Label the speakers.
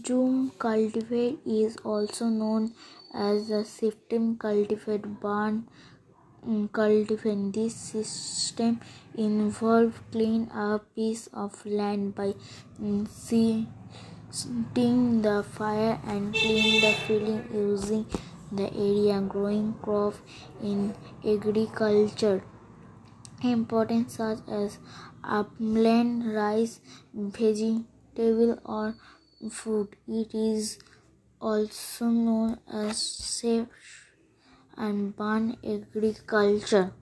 Speaker 1: Jhoom cultivar is also known as the shifting cultivar barn mm, cultivar. This system involves clearing a piece of land by mm, setting the fire and cleaning the filling using the area growing crop in agriculture. Important such as upland rice, vegetable or food. It is also known as safe and barn agriculture.